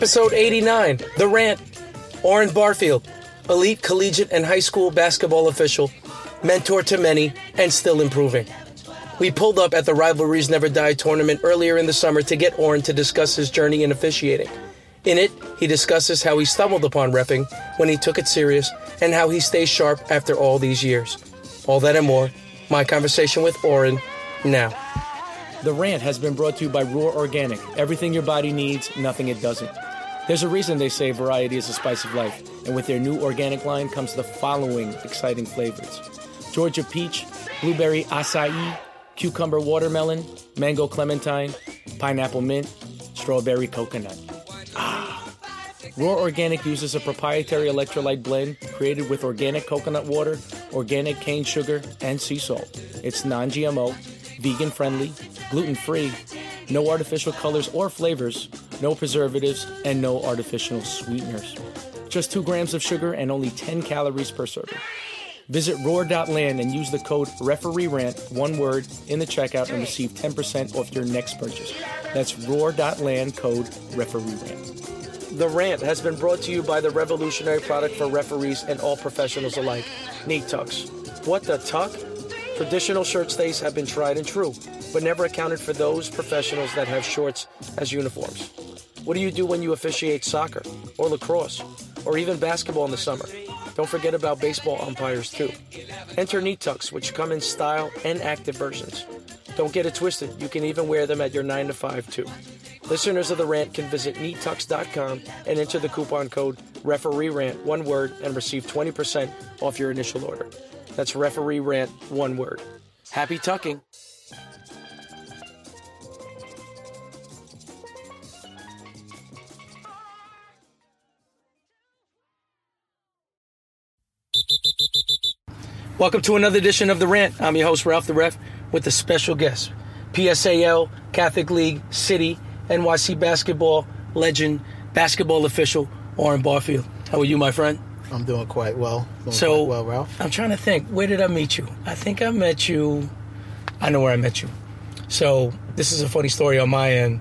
episode 89 The Rant. Orrin Barfield, elite collegiate and high school basketball official, mentor to many, and still improving. We pulled up at the Rivalries Never Die tournament earlier in the summer to get Orrin to discuss his journey in officiating. In it, he discusses how he stumbled upon reffing when he took it serious and how he stays sharp after all these years. All that and more, my conversation with Orrin now. The rant has been brought to you by Roar Organic. Everything your body needs, nothing it doesn't. There's a reason they say variety is the spice of life, and with their new organic line comes the following exciting flavors Georgia peach, blueberry acai, cucumber watermelon, mango clementine, pineapple mint, strawberry coconut. Ah! Roar Organic uses a proprietary electrolyte blend created with organic coconut water, organic cane sugar, and sea salt. It's non GMO, vegan friendly, gluten free, no artificial colors or flavors, no preservatives, and no artificial sweeteners. Just 2 grams of sugar and only 10 calories per serving. Visit roar.land and use the code REFEREERANT, one word, in the checkout and receive 10% off your next purchase. That's roar.land code REFEREERANT. The Rant has been brought to you by the revolutionary product for referees and all professionals alike, Neat Tucks. What the tuck? Traditional shirt stays have been tried and true, but never accounted for those professionals that have shorts as uniforms. What do you do when you officiate soccer, or lacrosse, or even basketball in the summer? Don't forget about baseball umpires too. Enter Neat Tucks, which come in style and active versions. Don't get it twisted, you can even wear them at your 9 to 5 too. Listeners of The Rant can visit neattux.com and enter the coupon code referee rant one word and receive 20% off your initial order. That's referee rant one word. Happy tucking. Welcome to another edition of The Rant. I'm your host, Ralph the Ref, with a special guest. PSAL, Catholic League, City, NYC basketball legend, basketball official, Orrin Barfield. How are you, my friend? I'm doing quite well. Doing So, quite well, Ralph. I'm trying to think, where did I meet you? I think I met you, I know where I met you. So, this is a funny story on my end.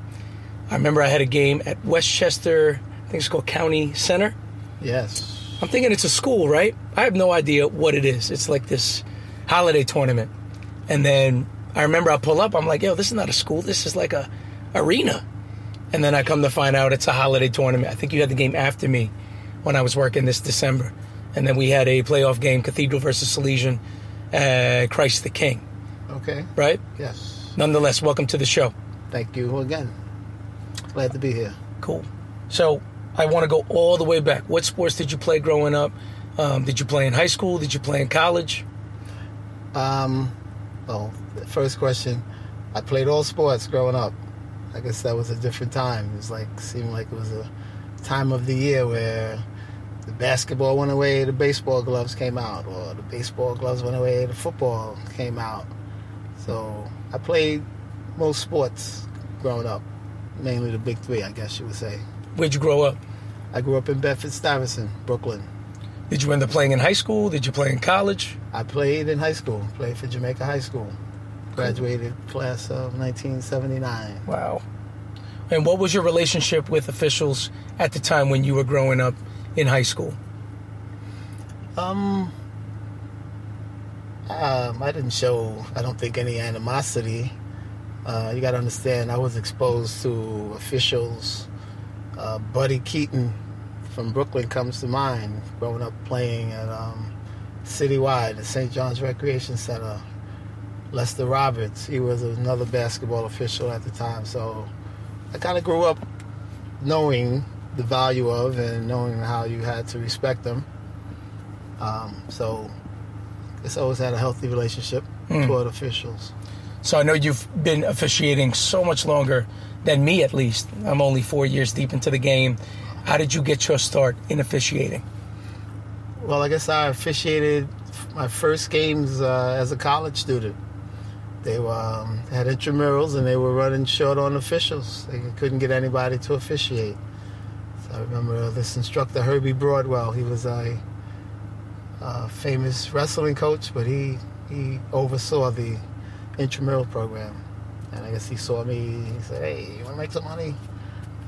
I remember I had a game at Westchester, I think it's called County Center. Yes. I'm thinking it's a school, right? I have no idea what it is. It's like this holiday tournament. And then I remember I pull up, I'm like, yo, this is not a school, this is like a arena. And then I come to find out it's a holiday tournament. I think you had the game after me when I was working this December. And then we had a playoff game, Cathedral versus Salesian, uh, Christ the King, Okay. right? Yes. Nonetheless, welcome to the show. Thank you again. Glad to be here. Cool. So I want to go all the way back. What sports did you play growing up? Um, did you play in high school? Did you play in college? Um, well, first question. I played all sports growing up. I guess that was a different time. It was like seemed like it was a time of the year where the basketball went away, the baseball gloves came out, or the baseball gloves went away, the football came out. So I played most sports growing up, mainly the big three, I guess you would say. Where'd you grow up? I grew up in Bedford Stuyvesant, Brooklyn. Did you end up playing in high school? Did you play in college? I played in high school, played for Jamaica High School. Graduated class of 1979. Wow. And what was your relationship with officials at the time when you were growing up in high school? Um, um, I didn't show, I don't think, any animosity. Uh, you got to understand, I was exposed to officials. Uh, Buddy Keaton from Brooklyn comes to mind, growing up playing at um, Citywide at St. John's Recreation Center. Lester Roberts, he was another basketball official at the time. So I kind of grew up knowing the value of and knowing how you had to respect them. Um, so it's always had a healthy relationship toward officials. So I know you've been officiating so much longer than me, at least. I'm only four years deep into the game. How did you get your start in officiating? Well, I guess I officiated my first games uh, as a college student. They were um, had intramurals and they were running short on officials. They couldn't get anybody to officiate. So I remember this instructor Herbie Broadwell. He was a, uh famous wrestling coach, but he he oversaw the intramural program. And I guess he saw me. He said, "Hey, you want to make some money?"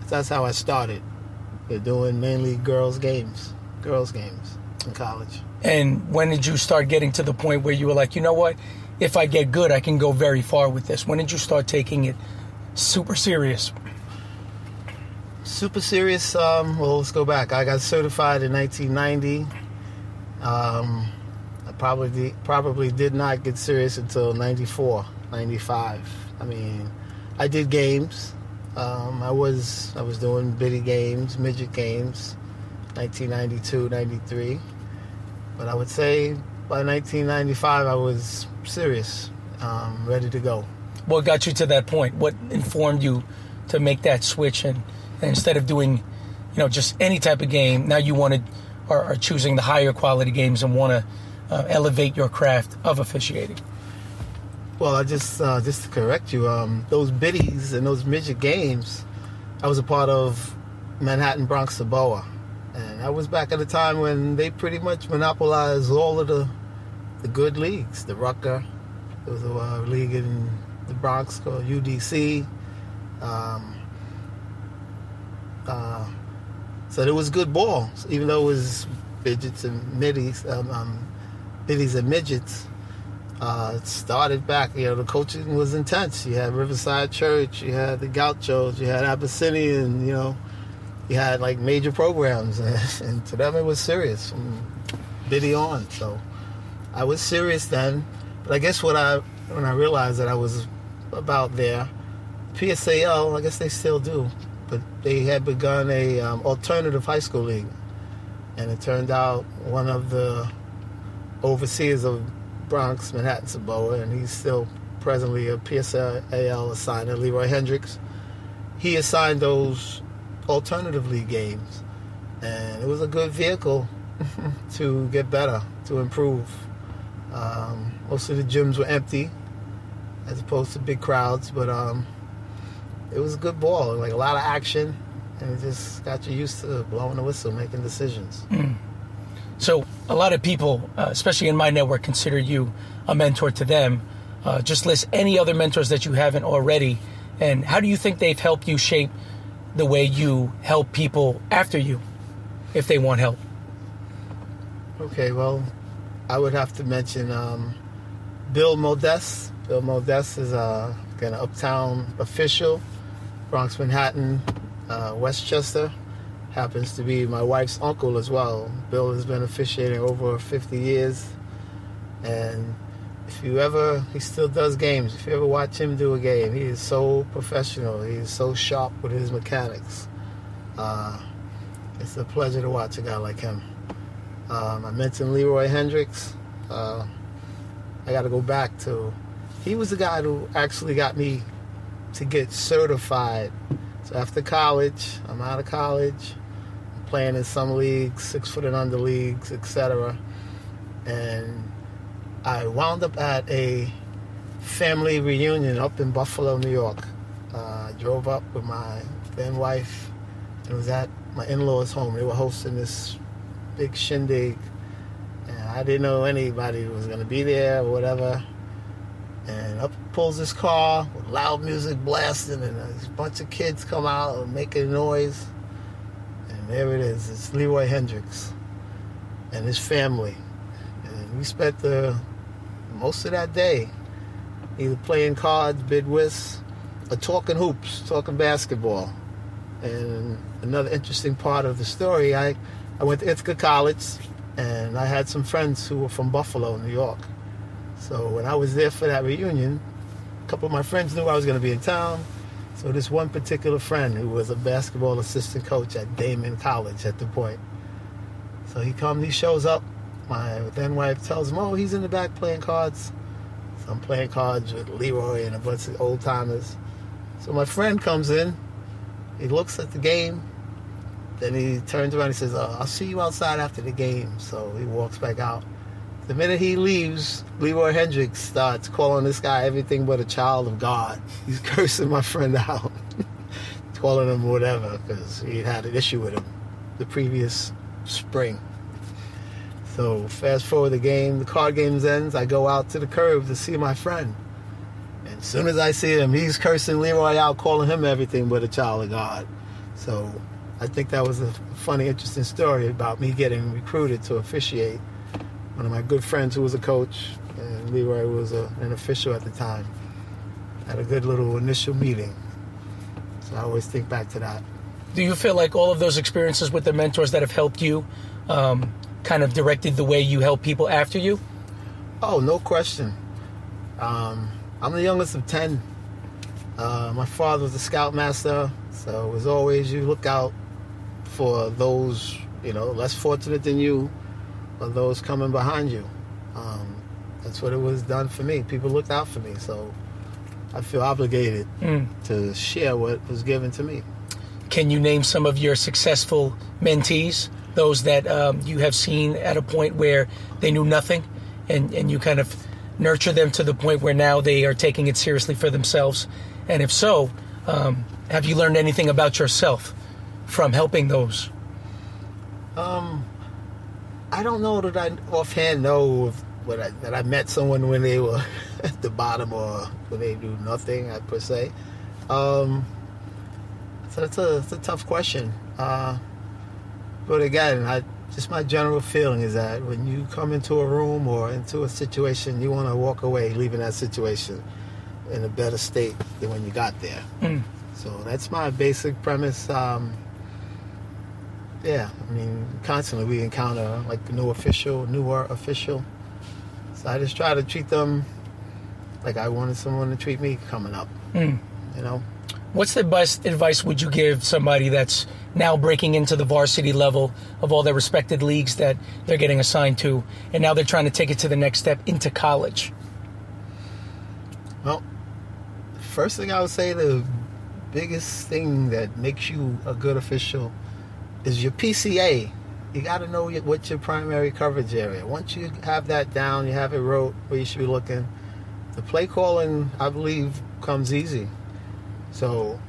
That's how I started. They're doing mainly girls games, girls games in college. And when did you start getting to the point where you were like, you know what? If I get good, I can go very far with this. When did you start taking it super serious? Super serious. Um, well, let's go back. I got certified in 1990. Um, I probably probably did not get serious until 94, 95. I mean, I did games. Um, I was I was doing bitty games, midget games, 1992, 93. But I would say by 1995 I was serious, um, ready to go. What got you to that point? What informed you to make that switch and, and instead of doing, you know, just any type of game, now you wanted or are choosing the higher quality games and want to uh, elevate your craft of officiating? Well, I just uh, just to correct you, um, those biddies and those midget games, I was a part of Manhattan Bronx Saboa, and that was back at a time when they pretty much monopolized all of the the good leagues. The Rucker, there was a uh, league in the Bronx called UDC. Um, uh, so there was good ball, even though it was midgets and middies, um, um, biddies and midgets uh, it started back. You know, the coaching was intense. You had Riverside Church, you had the Gauchos, you had Abyssinian. You know, you had like major programs, and, and to them it was serious from Biddy on. So I was serious then. But I guess what I when I realized that I was about there, PSAL, I guess they still do, but they had begun a um, alternative high school league, and it turned out one of the overseers of Bronx, Manhattan, Saboa, and he's still presently a PSAL assigner, Leroy Hendricks. He assigned those alternative league games, and it was a good vehicle to get better, to improve. Um, most of the gyms were empty, as opposed to big crowds, but um, it was a good ball, like a lot of action, and it just got you used to blowing the whistle, making decisions. Mm. So a lot of people, uh, especially in my network, consider you a mentor to them. Uh, just list any other mentors that you haven't already, and how do you think they've helped you shape the way you help people after you, if they want help? Okay, well, I would have to mention um, Bill Modest. Bill Modest is a kind of uptown official, Bronx, Manhattan, uh, Westchester happens to be my wife's uncle as well. Bill has been officiating over 50 years, and if you ever, he still does games. If you ever watch him do a game, he is so professional. He is so sharp with his mechanics. Uh, it's a pleasure to watch a guy like him. Um, I mentioned Leroy Hendricks. Uh, I got to go back to, he was the guy who actually got me to get certified. So after college, I'm out of college playing in some leagues, six foot and under leagues, etc. And I wound up at a family reunion up in Buffalo, New York. Uh, I drove up with my then wife. It was at my in-laws' home. They were hosting this big shindig, and I didn't know anybody was going to be there or whatever. And up pulls this car with loud music blasting, and a bunch of kids come out and making noise And there it is. It's Leroy Hendricks and his family. And we spent the most of that day either playing cards, bid whist, or talking hoops, talking basketball. And another interesting part of the story, I, I went to Ithaca College and I had some friends who were from Buffalo, New York. So when I was there for that reunion, a couple of my friends knew I was going to be in town. So this one particular friend who was a basketball assistant coach at Daemen College at the point. So he comes, he shows up. My then wife tells him, "Oh, he's in the back playing cards." So I'm playing cards with Leroy and a bunch of old timers. So my friend comes in. He looks at the game. Then he turns around and says, oh, "I'll see you outside after the game." So he walks back out. The minute he leaves, Leroy Hendricks starts calling this guy everything but a child of God. He's cursing my friend out, calling him whatever because he had an issue with him the previous spring. So fast forward the game, the card games ends. I go out to the curb to see my friend. And as soon as I see him, he's cursing Leroy out, calling him everything but a child of God. So I think that was a funny, interesting story about me getting recruited to officiate. One of my good friends who was a coach, and Leroy was a, an official at the time, had a good little initial meeting. So I always think back to that. Do you feel like all of those experiences with the mentors that have helped you um, kind of directed the way you help people after you? Oh, no question. Um, I'm the youngest of 10. Uh, my father was a scoutmaster, so it was always you look out for those, you know, less fortunate than you, or those coming behind you. Um, that's what it was done for me. People looked out for me, so I feel obligated Mm. to share what was given to me. Can you name some of your successful mentees, those that um, you have seen at a point where they knew nothing, and, and you kind of nurture them to the point where now they are taking it seriously for themselves? And if so, um, have you learned anything about yourself from helping those? Um, I don't know that I offhand know if what I, that I met someone when they were at the bottom or when they do nothing uh, per se. Um, so that's a it's a tough question. Uh, but again, I just my general feeling is that when you come into a room or into a situation, you want to walk away leaving that situation in a better state than when you got there. Mm. So that's my basic premise. Um, yeah, I mean, constantly we encounter like new official, newer official. So I just try to treat them like I wanted someone to treat me coming up. Mm. You know, What's the best advice would you give somebody that's now breaking into the varsity level of all their respected leagues that they're getting assigned to, and now they're trying to take it to the next step into college? well, first thing I would say, the biggest thing that makes you a good official is your PCA. You got to know what's your primary coverage area. Once you have that down, you have it wrote where you should be looking. The play calling, I believe, comes easy. So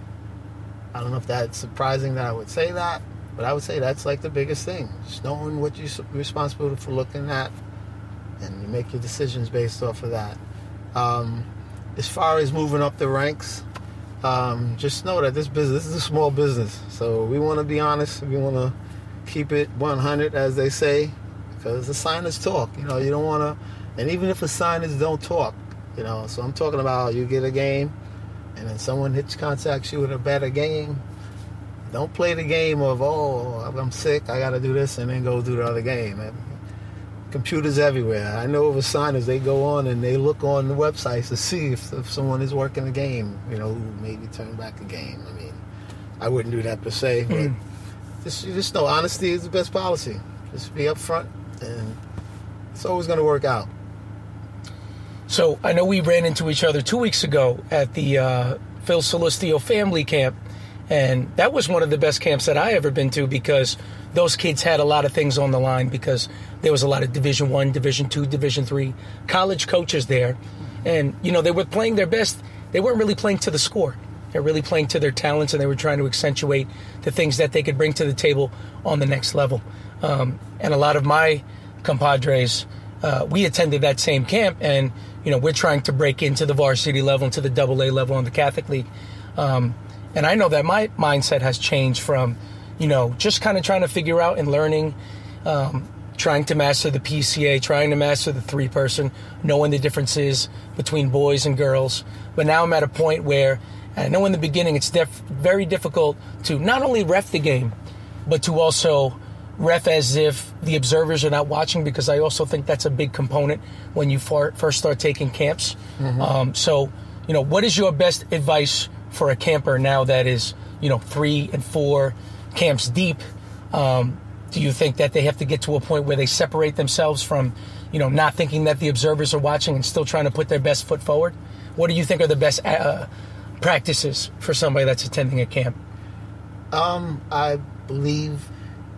I don't know if that's surprising that I would say that, but I would say that's like the biggest thing. Just knowing what you're responsible for looking at, and you make your decisions based off of that. Um, as far as moving up the ranks, um, just know that this business this is a small business. So we want to be honest. We want to keep it 100, as they say, because the signers talk. You know, you don't want to, and even if the signers don't talk, you know. So I'm talking about you get a game, and then someone hits contacts you with a better game. Don't play the game of oh I'm sick, I got to do this, and then go do the other game. Computers everywhere. I know of signers they go on and they look on the websites to see if, if someone is working a game. You know, maybe turn back a game. I mean, I wouldn't do that per se, but just you just know honesty is the best policy. Just be upfront, and it's always going to work out. So I know we ran into each other two weeks ago at the uh, Phil Celestio family camp, and that was one of the best camps that I ever been to because those kids had a lot of things on the line because there was a lot of Division One, Division Two, Division Three college coaches there, and you know they were playing their best. They weren't really playing to the score. They're really playing to their talents, and they were trying to accentuate the things that they could bring to the table on the next level. Um, and a lot of my compadres, uh, we attended that same camp, and you know we're trying to break into the varsity level, into the double A level in the Catholic League. Um, and I know that my mindset has changed from, you know, just kind of trying to figure out and learning, um, trying to master the PCA, trying to master the three person, knowing the differences between boys and girls. But now I'm at a point where I know in the beginning it's def- very difficult to not only ref the game, but to also ref as if the observers are not watching because I also think that's a big component when you far- first start taking camps. Um, so, you know, what is your best advice for a camper now that is, you know, three and four camps deep? Um, do you think that they have to get to a point where they separate themselves from, you know, not thinking that the observers are watching and still trying to put their best foot forward? What do you think are the best uh, practices for somebody that's attending a camp? Um, I believe,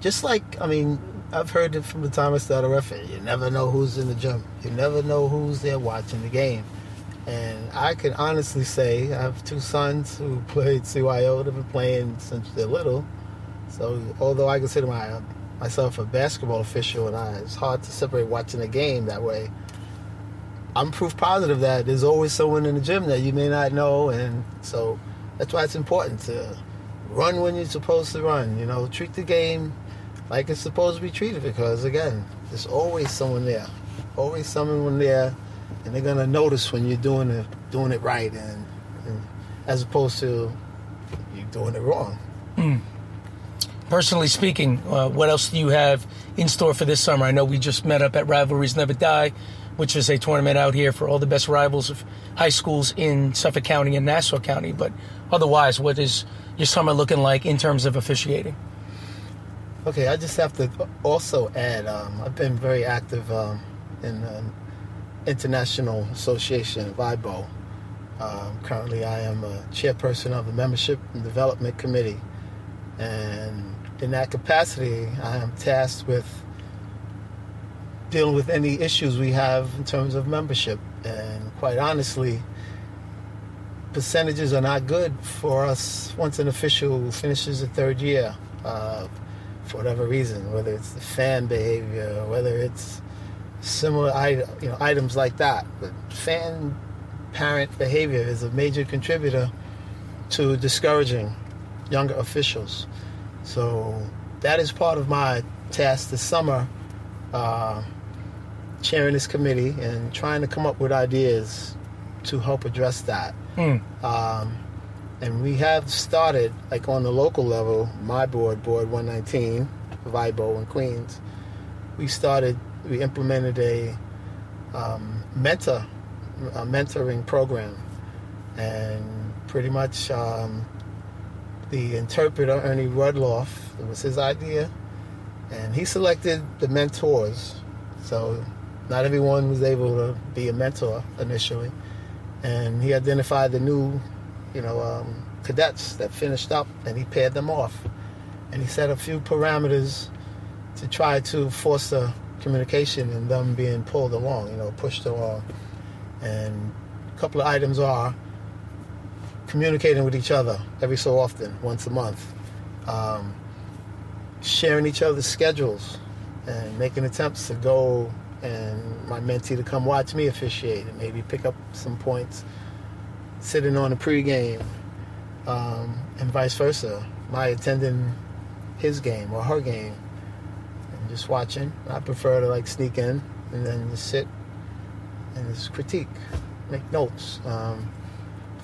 just like I mean, I've heard it from the time I started refereeing. You never know who's in the gym. You never know who's there watching the game. And I can honestly say I have two sons who played CYO. They've been playing since they're little. So although I consider my myself a basketball official, and I, it's hard to separate watching a game that way. I'm proof positive that there's always someone in the gym that you may not know, and so that's why it's important to run when you're supposed to run. You know, treat the game like it's supposed to be treated because again, there's always someone there, always someone there, and they're gonna notice when you're doing it doing it right, and, and as opposed to you doing it wrong. Hmm. Personally speaking, uh, what else do you have in store for this summer? I know we just met up at Rivalries Never Die, which is a tournament out here for all the best rivals of high schools in Suffolk County and Nassau County. But otherwise, what is your summer looking like in terms of officiating? Okay, I just have to also add. Um, I've been very active um, in the International Association of IAABO. Um, currently, I am a chairperson of the Membership and Development Committee, and in that capacity, I am tasked with dealing with any issues we have in terms of membership. And quite honestly, percentages are not good for us once an official finishes the third year. Uh, for whatever reason, whether it's the fan behavior, whether it's similar you know, items like that. But fan parent behavior is a major contributor to discouraging younger officials. So that is part of my task this summer, uh, chairing this committee and trying to come up with ideas to help address that. Um, and we have started, like on the local level, my board, Board 119 of IAABO in Queens, we started, we implemented a um, mentor, a mentoring program. And pretty much um, the interpreter, Ernie Rudloff, it was his idea. And he selected the mentors. So not everyone was able to be a mentor initially. And he identified the new you know, um, cadets that finished up, and he paired them off. And he set a few parameters to try to foster communication and them being pulled along, you know, pushed along. And a couple of items are communicating with each other every so often, once a month, um, sharing each other's schedules, and making attempts to go and my mentee to come watch me officiate and maybe pick up some points sitting on the pregame, um, and vice versa. My attending his game or her game and just watching. I prefer to like sneak in and then just sit and just critique, make notes um,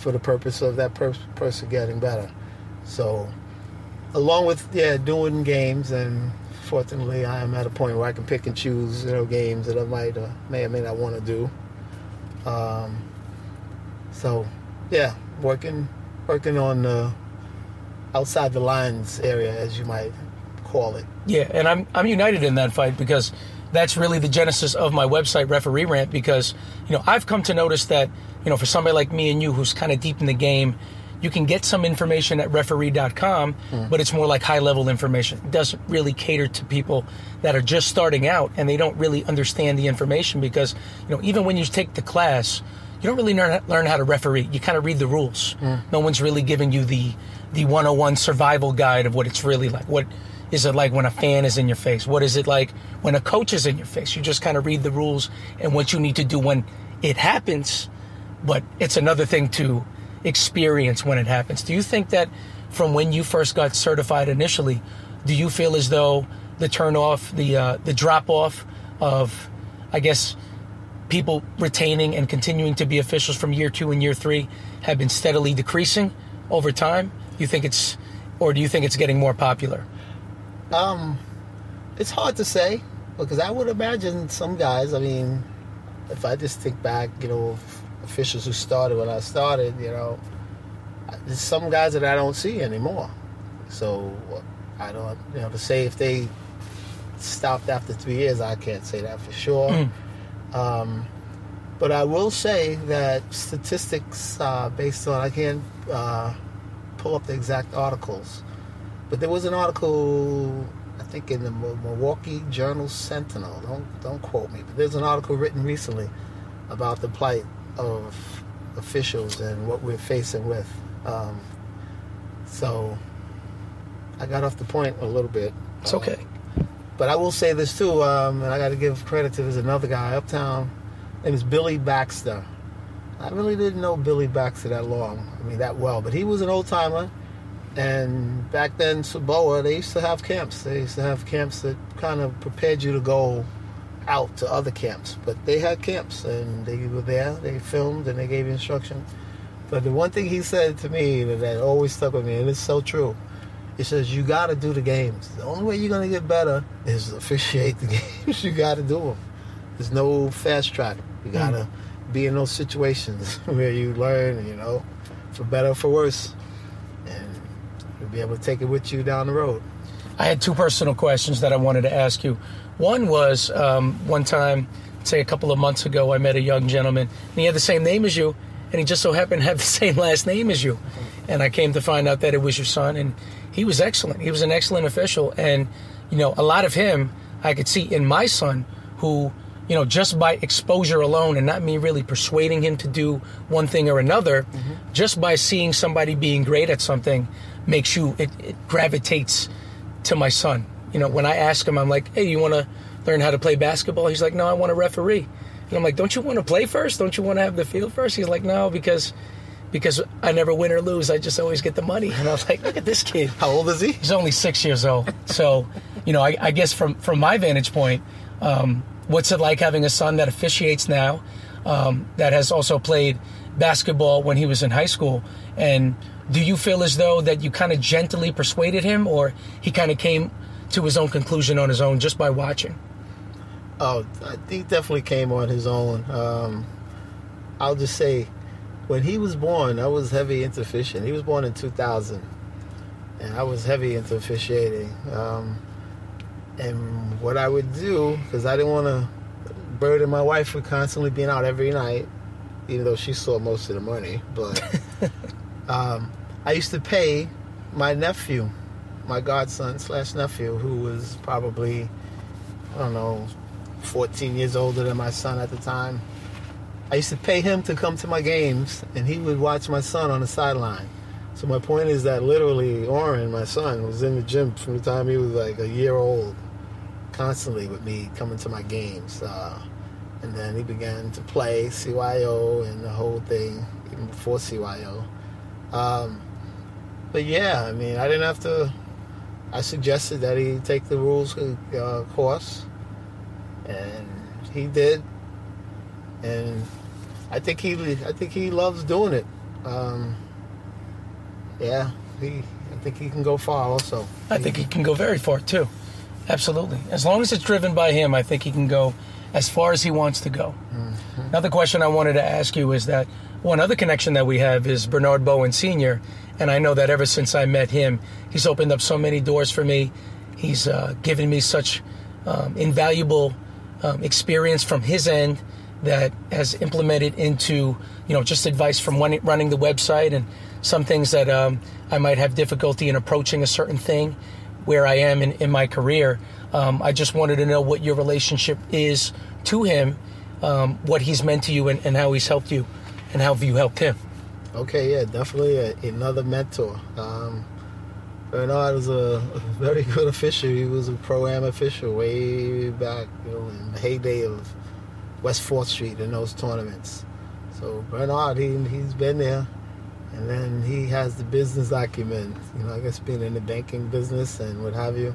for the purpose of that per- person getting better. So, along with yeah, doing games and fortunately I am at a point where I can pick and choose you know games that I might uh, may or may not want to do. Um, so yeah, working working on the outside the lines area, as you might call it. Yeah, and I'm I'm united in that fight because that's really the genesis of my website referee rant because you know I've come to notice that you know for somebody like me and you who's kind of deep in the game you can get some information at referee.com mm. but it's more like high level information. It doesn't really cater to people that are just starting out and they don't really understand the information because you know even when you take the class you don't really learn, learn how to referee. You kind of read the rules. Mm. No one's really giving you the the 101 survival guide of what it's really like. What is it like when a fan is in your face? What is it like when a coach is in your face? You just kind of read the rules and what you need to do when it happens, but it's another thing to experience when it happens. Do you think that from when you first got certified initially, do you feel as though the turn off, the uh, the drop off of, I guess, people retaining and continuing to be officials from year two and year three have been steadily decreasing over time? You think it's, or do you think it's getting more popular? Um, it's hard to say because I would imagine some guys. I mean, if I just think back, you know, officials who started when I started, you know, there's some guys that I don't see anymore. So I don't, you know, to say if they stopped after three years, I can't say that for sure. Um, but I will say that statistics uh, based on I can't uh, pull up the exact articles, but there was an article I think in the Milwaukee Journal Sentinel. Don't don't quote me, but there's an article written recently about the plight of officials and what we're facing with. Um, so I got off the point a little bit. It's okay. But I will say this too, um, and I got to give credit to there's another guy uptown. Name is Billy Baxter. I really didn't know Billy Baxter that long. I mean that well, but he was an old timer. And back then, Saboa, they used to have camps. They used to have camps that kind of prepared you to go out to other camps. But they had camps, and they were there. They filmed and they gave instruction. But the one thing he said to me that always stuck with me, and it's so true, he says, You got to do the games. The only way you're to get better is officiate the games. you got to do them. There's no fast track. You got to mm. be in those situations where you learn, you know, for better or for worse and be able to take it with you down the road. I had two personal questions that I wanted to ask you. One was um, one time, say a couple of months ago, I met a young gentleman, and he had the same name as you, and he just so happened to have the same last name as you. And I came to find out that it was your son, and he was excellent. He was an excellent official, and you know, a lot of him I could see in my son, who you know, just by exposure alone and not me really persuading him to do one thing or another, mm-hmm. just by seeing somebody being great at something, makes you it, it gravitates to my son. You know, when I ask him, I'm like, "Hey, you want to learn how to play basketball?" He's like, "No, I want to referee." And I'm like, "Don't you want to play first? Don't you want to have the field first? He's like, "No, because." Because I never win or lose, I just always get the money. And I was like, "Look at this kid. How old is he?" He's only six years old. So, you know, I, I guess from from my vantage point, um, what's it like having a son that officiates now, um, that has also played basketball when he was in high school, and do you feel as though that you kind of gently persuaded him, or he kind of came to his own conclusion on his own just by watching? Oh, he definitely came on his own. Um, I'll just say, when he was born, I was heavy into fishing. He was born in 2000, and I was heavy into officiating. Um, and what I would do, because I didn't want to burden my wife with constantly being out every night, even though she saw most of the money, but um, I used to pay my nephew, my godson slash nephew, who was probably, I don't know, 14 years older than my son at the time. I used to pay him to come to my games, and he would watch my son on the sideline. So my point is that literally, Orrin, my son, was in the gym from the time he was like a year old, constantly with me coming to my games. Uh, and then he began to play CYO and the whole thing, even before CYO. Um, but yeah, I mean, I didn't have to. I suggested that he take the rules uh, course, and he did. And I think he, I think he loves doing it. Um, yeah, he, I think he can go far. Also, I think he can go very far too. Absolutely, as long as it's driven by him, I think he can go as far as he wants to go. Mm-hmm. Another question I wanted to ask you is that one other connection that we have is Bernard Bowen Sr. And I know that ever since I met him, he's opened up so many doors for me. He's uh, given me such um, invaluable um, experience from his end that has implemented into, you know, just advice from running the website and some things that um, I might have difficulty in approaching a certain thing where I am in, in my career. Um, I just wanted to know what your relationship is to him, um, what he's meant to you, and, and how he's helped you, and how you helped him. Okay, yeah, definitely a, another mentor. Um, Bernard was a, very good official. He was a pro-am official way back, you know, in the heyday of West Fourth Street in those tournaments. So Bernard, he he's been there, and then he has the business acumen. You know, I guess being in the banking business and what have you.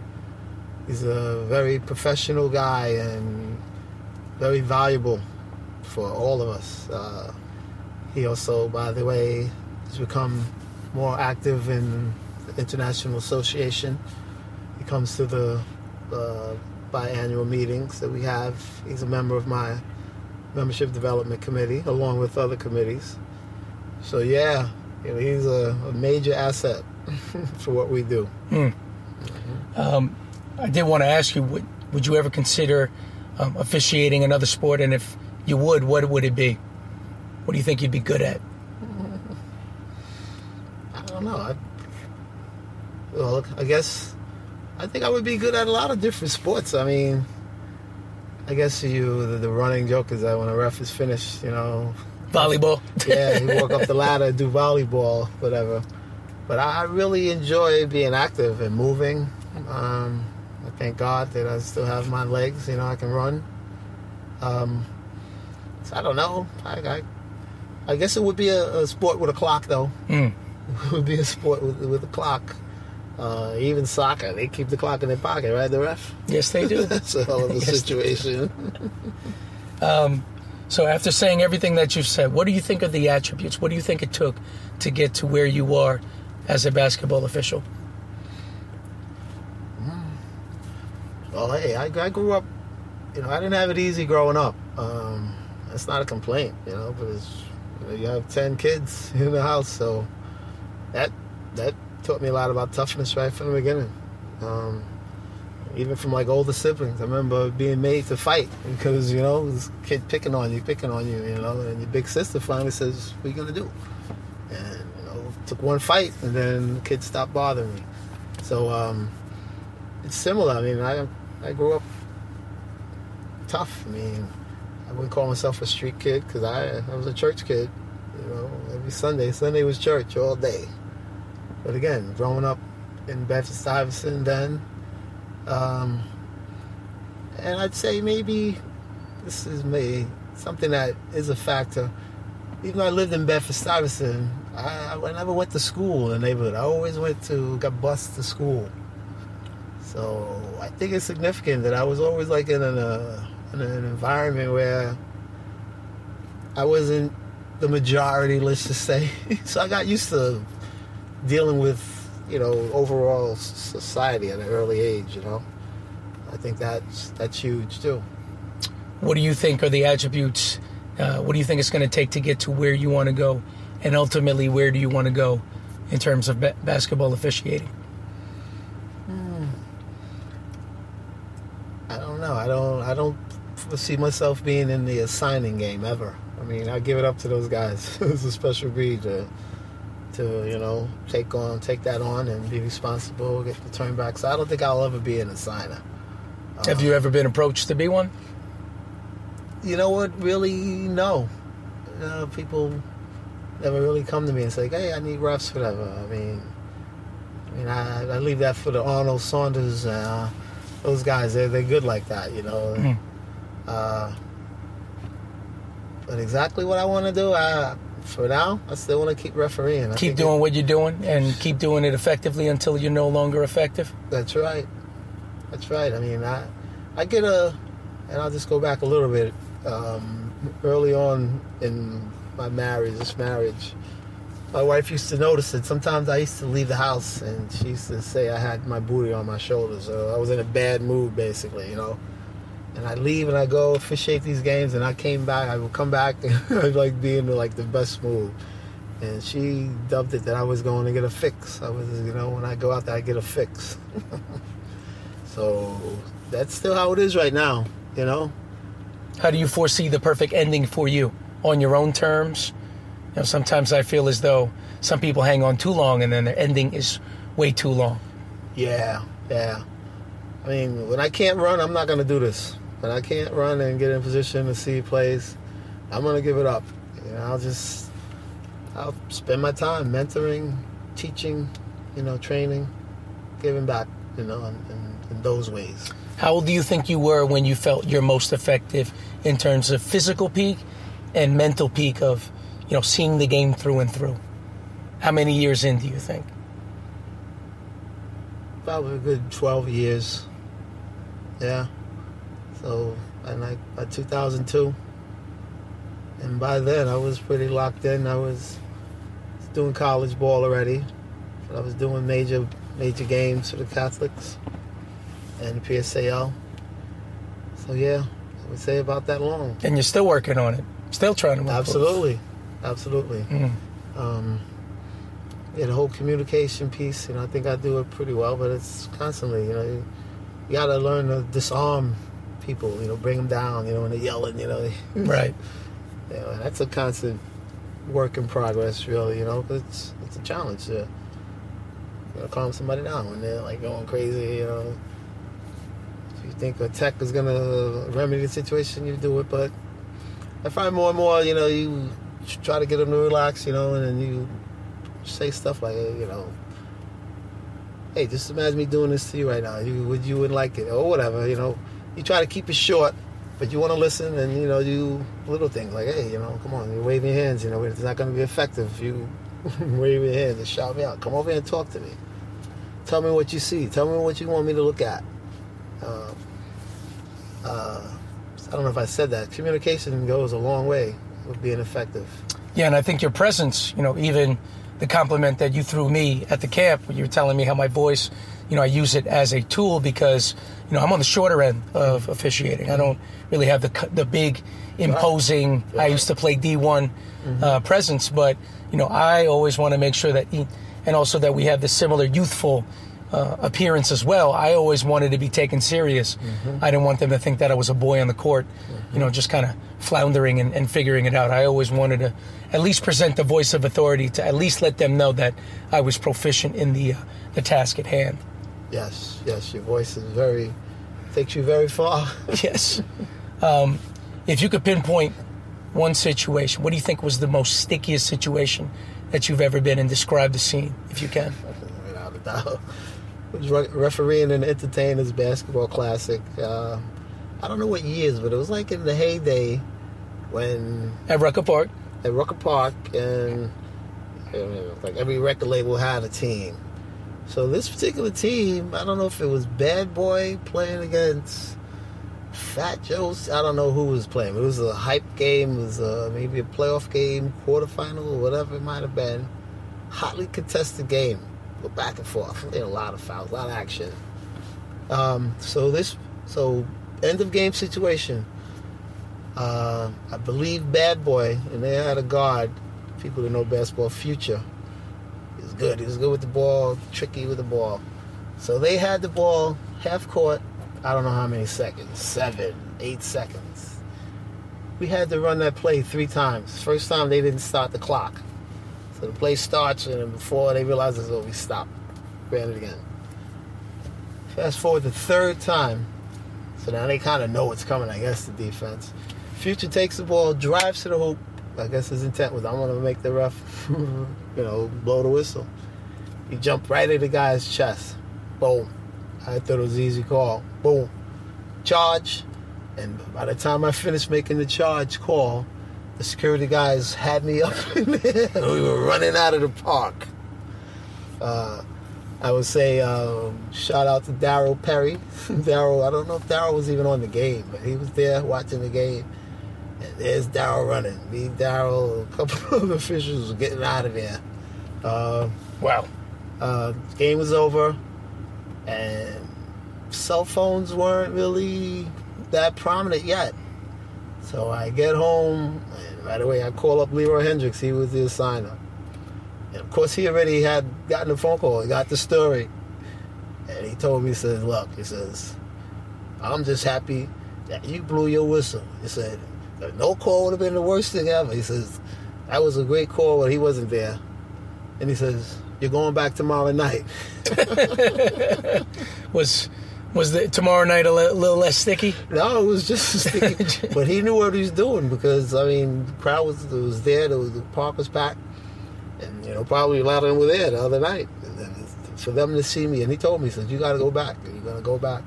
He's a very professional guy and very valuable for all of us. Uh, he also, by the way, has become more active in the International Association. He comes to the uh, biannual meetings that we have. He's a member of my membership development committee, along with other committees. So yeah, you know, he's a, a, major asset for what we do. Mm. Mm-hmm. Um, I did want to ask you: would, would you ever consider um, officiating another sport? And if you would, what would it be? What do you think you'd be good at? I don't know. I, well, I guess I think I would be good at a lot of different sports. I mean, I guess you the, the running joke is that when a ref is finished, you know, volleyball. yeah, you walk up the ladder, do volleyball, whatever. But I really enjoy being active and moving. Um, I thank God that I still have my legs. You know, I can run. Um, so I don't know. I, I I guess it would be a, a sport with a clock, though. Mm. would be a sport with, with a clock. Uh, even soccer, they keep the clock in their pocket, right? The ref. Yes, they do. That's a hell of a Yes, situation. So after saying everything that you've said, what do you think of the attributes? What do you think it took to get to where you are as a basketball official? Well, hey, I, I grew up, you know, I didn't have it easy growing up. Um, that's not a complaint, you know, because you, have 10 kids in the house, so that that taught me a lot about toughness right from the beginning. Um, even from like older siblings, I remember being made to fight because, you know, this kid picking on you, picking on you, you know, and your big sister finally says, What are you going to do? And, you know, took one fight and then the kid stopped bothering me. So, um, it's similar. I mean, I I grew up tough. I mean, I wouldn't call myself a street kid because I I was a church kid. You know, every Sunday Sunday was church all day. But again, growing up in Bedford Stuyvesant then, um, and I'd say maybe this is me something that is a factor. Even though I lived in Bedford Stuyvesant, I, I never went to school in the neighborhood. I always went to got bused to school. So I think it's significant that I was always like in a in an environment where I wasn't the majority, let's just say. so I got used to dealing with, you know, overall society at an early age. You know, I think that's that's huge too. What do you think are the attributes? Uh, what do you think it's going to take to get to where you want to go? And ultimately, where do you want to go in terms of ba- basketball officiating? I don't know. I don't. I don't see myself being in the assigning game ever. I mean, I give it up to those guys. it's a special breed to, to you know, take on, take that on, and be responsible, get the turn back. So I don't think I'll ever be an assigner. Have you ever been approached to be one? You know what? Really, no. Uh, people never really come to me and say, "Hey, I need refs, whatever." I mean, I mean, I, I leave that for the Arnold Saunders. Uh, those guys, they're they're good like that, you know. Mhm. Uh, but exactly what I want to do, I for now, I still want to keep refereeing. I Keep doing what you're doing and keep doing it effectively until you're no longer effective. that's right. That's right. I mean, I I get a, and I'll just go back a little bit. Um, early on in my marriage, this marriage, my wife used to notice it. sometimes I used to leave the house and she used to say I had my booty on my shoulders. So I was in a bad mood, basically, you know. And I leave and I go officiate these games, and I came back. I would come back and I'd like be in like the best mood. And she dubbed it that I was going to get a fix. I was, you know, when I go out there, I get a fix. so that's still how it is right now, you know. How do you foresee the perfect ending for you on your own terms? You know, sometimes I feel as though some people hang on too long and then their ending is way too long. Yeah, yeah. I mean, when I can't run, I'm not going to do this. When I can't run and get in position to see plays, I'm going to give it up. You know, I'll just, I'll spend my time mentoring, teaching, you know, training, giving back, you know, in, in, in those ways. How old do you think you were when you felt your most effective in terms of physical peak and mental peak of, you know, seeing the game through and through? How many years in do you think? Probably a good 12 years. Yeah. So, and I, by 2002, and by then I was pretty locked in. I was doing college ball already. But I was doing major major games for the Catholics and the PSAL. So yeah, I would say about that long. And you're still working on it, still trying to improve. Absolutely, absolutely. Mm. Um, yeah, the whole communication piece, you know, I think I do it pretty well, but it's constantly, you know, you, you got to learn to disarm people, you know, bring them down, you know, when they're yelling, you know. Mm-hmm. Right. You know, that's a constant work in progress, really, you know, 'cause it's, it's a challenge to you know, calm somebody down when they're like going crazy, you know. If you think a tech is going to remedy the situation, you do it, but I find more and more, you know, you try to get them to relax, you know, and then you say stuff like, you know, hey, just imagine me doing this to you right now. You would you would like it or whatever, you know. You try to keep it short, but you want to listen and you know do little things like, hey, you know, come on, you wave your hands, you know, it's not going to be effective if you wave your hands and shout me out. Come over here and talk to me. Tell me what you see. Tell me what you want me to look at. Uh, uh, I don't know if I said that. Communication goes a long way with being effective. Yeah, and I think your presence, you know, even the compliment that you threw me at the camp when you were telling me how my voice, you know, I use it as a tool because, you know, I'm on the shorter end of officiating. I don't really have the the big, imposing. I used to play D1 uh, presence, but you know, I always want to make sure that, he, and also that we have the similar youthful. Uh, appearance as well. I always wanted to be taken serious. I didn't want them to think that I was a boy on the court, you know, just kind of floundering and, and figuring it out. I always wanted to at least present the voice of authority to at least let them know that I was proficient in the uh, the task at hand. Yes, yes, your voice is very takes you very far. Yes. Um, if you could pinpoint one situation, what do you think was the most stickiest situation that you've ever been in? Describe the scene, if you can. Without a doubt. I was re- refereeing an entertainers basketball classic. Uh, I don't know what years, but it was like in the heyday when At Rucker Park. at Rucker Park, and you know, like every record label had a team. So this particular team, I don't know if it was Bad Boy playing against Fat Joe's. I don't know who was playing. It was a hype game. It was uh maybe a playoff game, quarterfinal, or whatever it might have been. Hotly contested game, go back and forth. Were a lot of fouls, a lot of action. Um, so this, so end of game situation. Uh, I believe Bad Boy, and they had a guard. People who know basketball, Future. Good. He was good with the ball, tricky with the ball. So they had the ball half court. I don't know how many seconds, seven, eight seconds. We had to run that play three times. First time they didn't start the clock. So the play starts, and before they realize it's over, we stop. Ran it again. Fast forward the third time. So now they kind of know what's coming, I guess, the defense. Future takes the ball, drives to the hoop. I guess his intent was, I'm going to make the ref, you know, blow the whistle. He jumped right at the guy's chest. Boom. I thought it was easy call. Boom. Charge. And by the time I finished making the charge call, the security guys had me up in there. we were running out of the park. Uh, I would say um, shout out to Daryl Perry. Daryl, I don't know if Daryl was even on the game, but he was there watching the game. And there's Daryl running. Me, Daryl, a couple of officials were getting out of there. Uh, Wow. uh, game was over, and cell phones weren't really that prominent yet. So I get home, and right away I call up Leroy Hendricks. He was the assigner. And of course, he already had gotten a phone call. He got the story. And he told me, he says, Look, he says, I'm just happy that you blew your whistle. He said, No call would have been the worst thing ever. He says, That was a great call, but he wasn't there. And he says, You're going back tomorrow night. Was was the tomorrow night a li- little less sticky? No, it was just sticky. but he knew what he was doing because I mean, the crowd was was there. The, the park was packed, and you know probably a lot of them were there the other night. For them to see me, and he told me, he said, "You got to go back. You're gonna go back."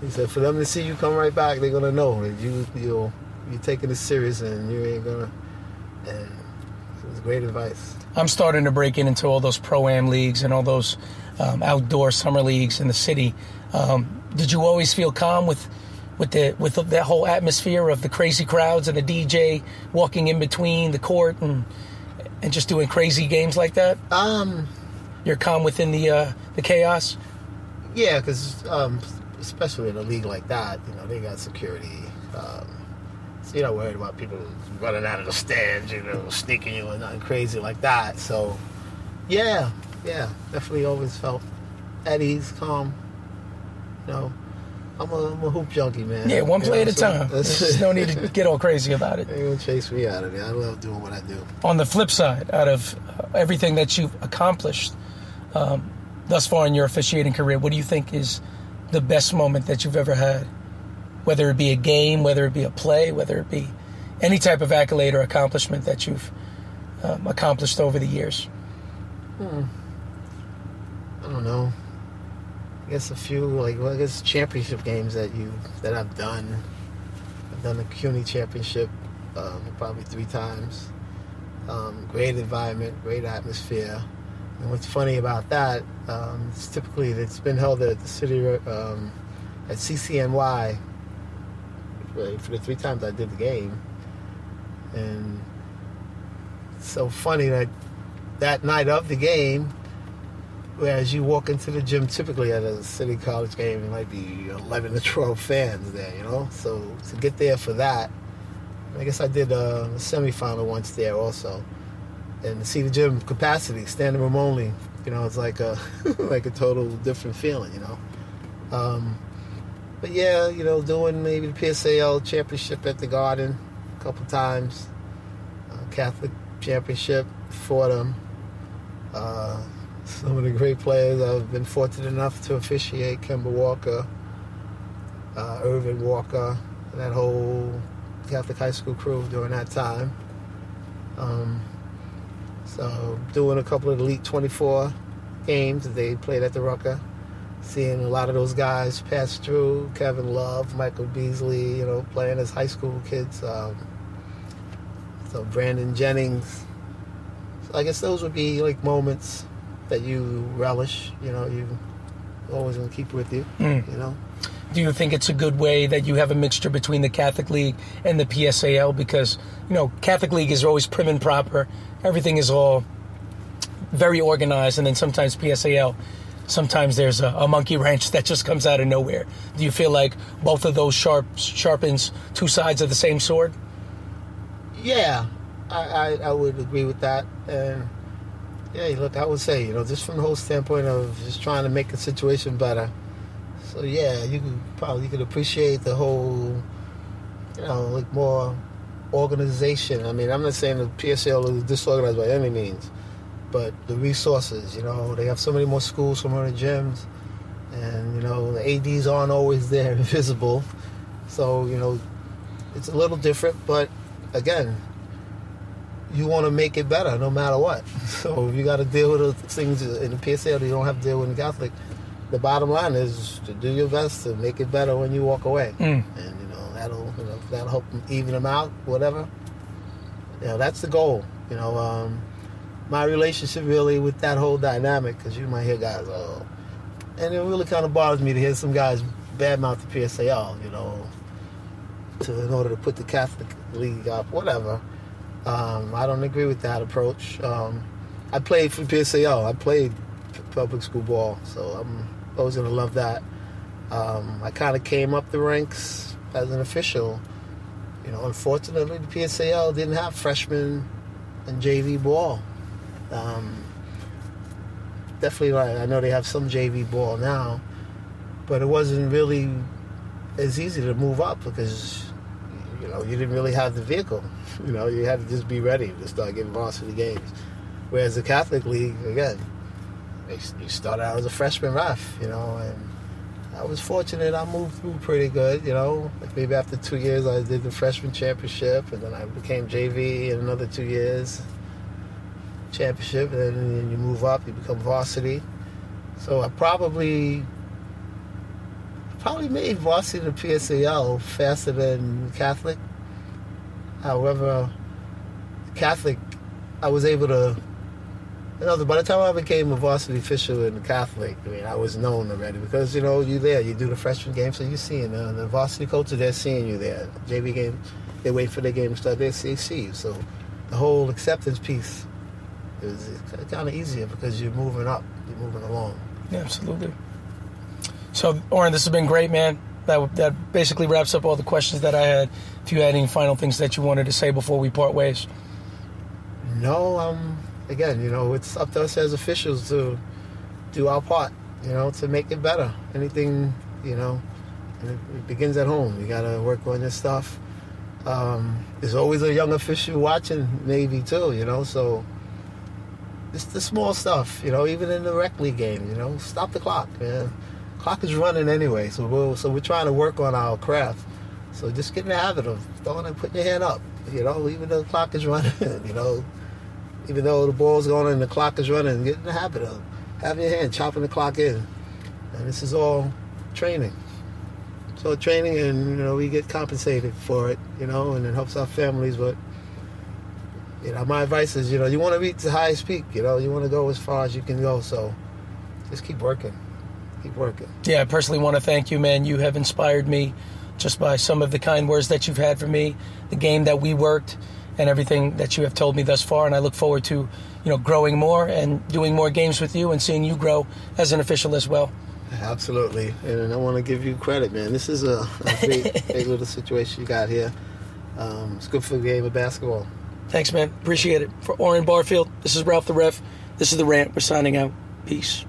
He said, "For them to see you come right back, they're gonna know that you you you're taking it serious and you ain't gonna." And it was great advice. I'm starting to break in into all those pro am leagues and all those um, outdoor summer leagues in the city. Um, did you always feel calm with with the with that whole atmosphere of the crazy crowds and the DJ walking in between the court and and just doing crazy games like that? Um, You're calm within the uh, the chaos. Yeah, because um, especially in a league like that, you know, they got security. Um, so you're not worried about people running out of the stands, you know, sneaking you or nothing crazy like that. So, yeah, yeah, definitely always felt at ease, calm. You know, I'm a, I'm a hoop junkie, man. Yeah, one You play know, at a so time. There's no need to get all crazy about it. Ain't gonna chase me out of there. I love doing what I do. on the flip side, out of uh, everything that you've accomplished um, thus far in your officiating career, what do you think is the best moment that you've ever had? Whether it be a game, whether it be a play, whether it be any type of accolade or accomplishment that you've um, accomplished over the years. I don't know. I guess a few like well, I guess championship games that you that I've done. I've done the CUNY championship um, probably three times. Um, great environment, great atmosphere. And what's funny about that, um, it's typically it's been held at the city um, at CCNY for, the three times I did the game, and so funny that that night of the game, whereas you walk into the gym typically at a city college game, it might be 11 to 12 fans there, you know. So to get there for that, I guess I did a semifinal once there also and to see the gym capacity, standing room only, you know, it's like a like a total different feeling, you know. Um, but yeah, you know, doing maybe the PSAL championship at the Garden a couple times, uh, Catholic championship for them. Uh, some of the great players I've been fortunate enough to officiate: Kemba Walker, uh, Irvin Walker, that whole Catholic high school crew during that time. Um, so doing a couple of Elite 24 games that they played at the Rucker, seeing a lot of those guys pass through. Kevin Love, Michael Beasley, you know, playing as high school kids. Um, so Brandon Jennings. So I guess those would be like moments that you relish. You know, you always gonna keep with you. Mm. You know. Do you think it's a good way that you have a mixture between the Catholic League and the PSAL? Because you know, Catholic League is always prim and proper everything is all very organized, and then sometimes PSAL, sometimes there's a, a, monkey wrench that just comes out of nowhere. Do you feel like both of those sharp sharpens two sides of the same sword? Yeah, I, I, I would agree with that. And yeah, look, I would say, you know, just from the whole standpoint of just trying to make a situation better. So yeah, you could probably you could appreciate the whole, you know, like more organization. I mean, I'm not saying the PSL is disorganized by any means, but the resources, you know, they have so many more schools, so many more gyms, and, you know, the ADs aren't always there visible. So, you know, it's a little different, but again, you want to make it better no matter what. So if you got to deal with the things in the PSL that you don't have to deal with in Catholic, the bottom line is to do your best to make it better when you walk away. Mm. And that'll you know, that'll help even them out, whatever. You know, that's the goal. You know, um, my relationship really with that whole dynamic, because you might hear guys, oh, and it really kind of bothers me to hear some guys badmouth the PSAL, you know, to in order to put the Catholic League up, whatever. Um, I don't agree with that approach. Um, I played for PSAL. I played public school ball, so I'm always gonna love that. Um, I kind of came up the ranks as an official. You know, unfortunately, the PSAL didn't have freshmen and JV ball. Um, definitely, right, I know they have some JV ball now, but it wasn't really as easy to move up because you know you didn't really have the vehicle. You know, you had to just be ready to start getting varsity games. Whereas the Catholic League, again, you start out as a freshman ref, you know, and I was fortunate. I moved through pretty good, you know. Like maybe after two years, I did the freshman championship, and then I became JV in another two years, championship, and then you move up, you become varsity. So I probably probably made varsity the PSAL faster than Catholic. However, Catholic, I was able to you know, by the time I became a varsity official in Catholic, I mean, I was known already because, you know, you're there. You do the freshman game, so you're seeing uh, the varsity coaches, they're seeing you there. JV game, they wait for their game to start, they see you. So the whole acceptance piece is kind of easier because you're moving up, you're moving along. Yeah, absolutely. So, Orrin, this has been great, man. That, that basically wraps up all the questions that I had. If you had any final things that you wanted to say before we part ways. No, um, again, you know, it's up to us as officials to do our part, you know, to make it better. Anything, you know, it, begins at home. You got to work on your stuff. Um, there's always a young official watching maybe too, you know, so it's the small stuff, you know, even in the rec league game, you know, stop the clock, man. Clock is running anyway, so we're, so we're trying to work on our craft. So just get in the habit of throwing and putting your hand up, you know, even though the clock is running, you know, even though the ball's going and the clock is running, get in the habit of having your hand chopping the clock in. And this is all training. So training, and you know we get compensated for it, you know, and it helps our families. But you know, my advice is, you know, you want to reach the highest peak. You know, you want to go as far as you can go. So just keep working, keep working. Yeah, I personally want to thank you, man. You have inspired me just by some of the kind words that you've had for me, the game that we worked, and everything that you have told me thus far. And I look forward to, you know, growing more and doing more games with you and seeing you grow as an official as well. Absolutely, and I want to give you credit, man. This is a, a great, great little situation you got here. Um, it's good for the game of basketball. Thanks, man. Appreciate it. For Orrin Barfield, this is Ralph the Ref. This is The Rant. We're signing out. Peace.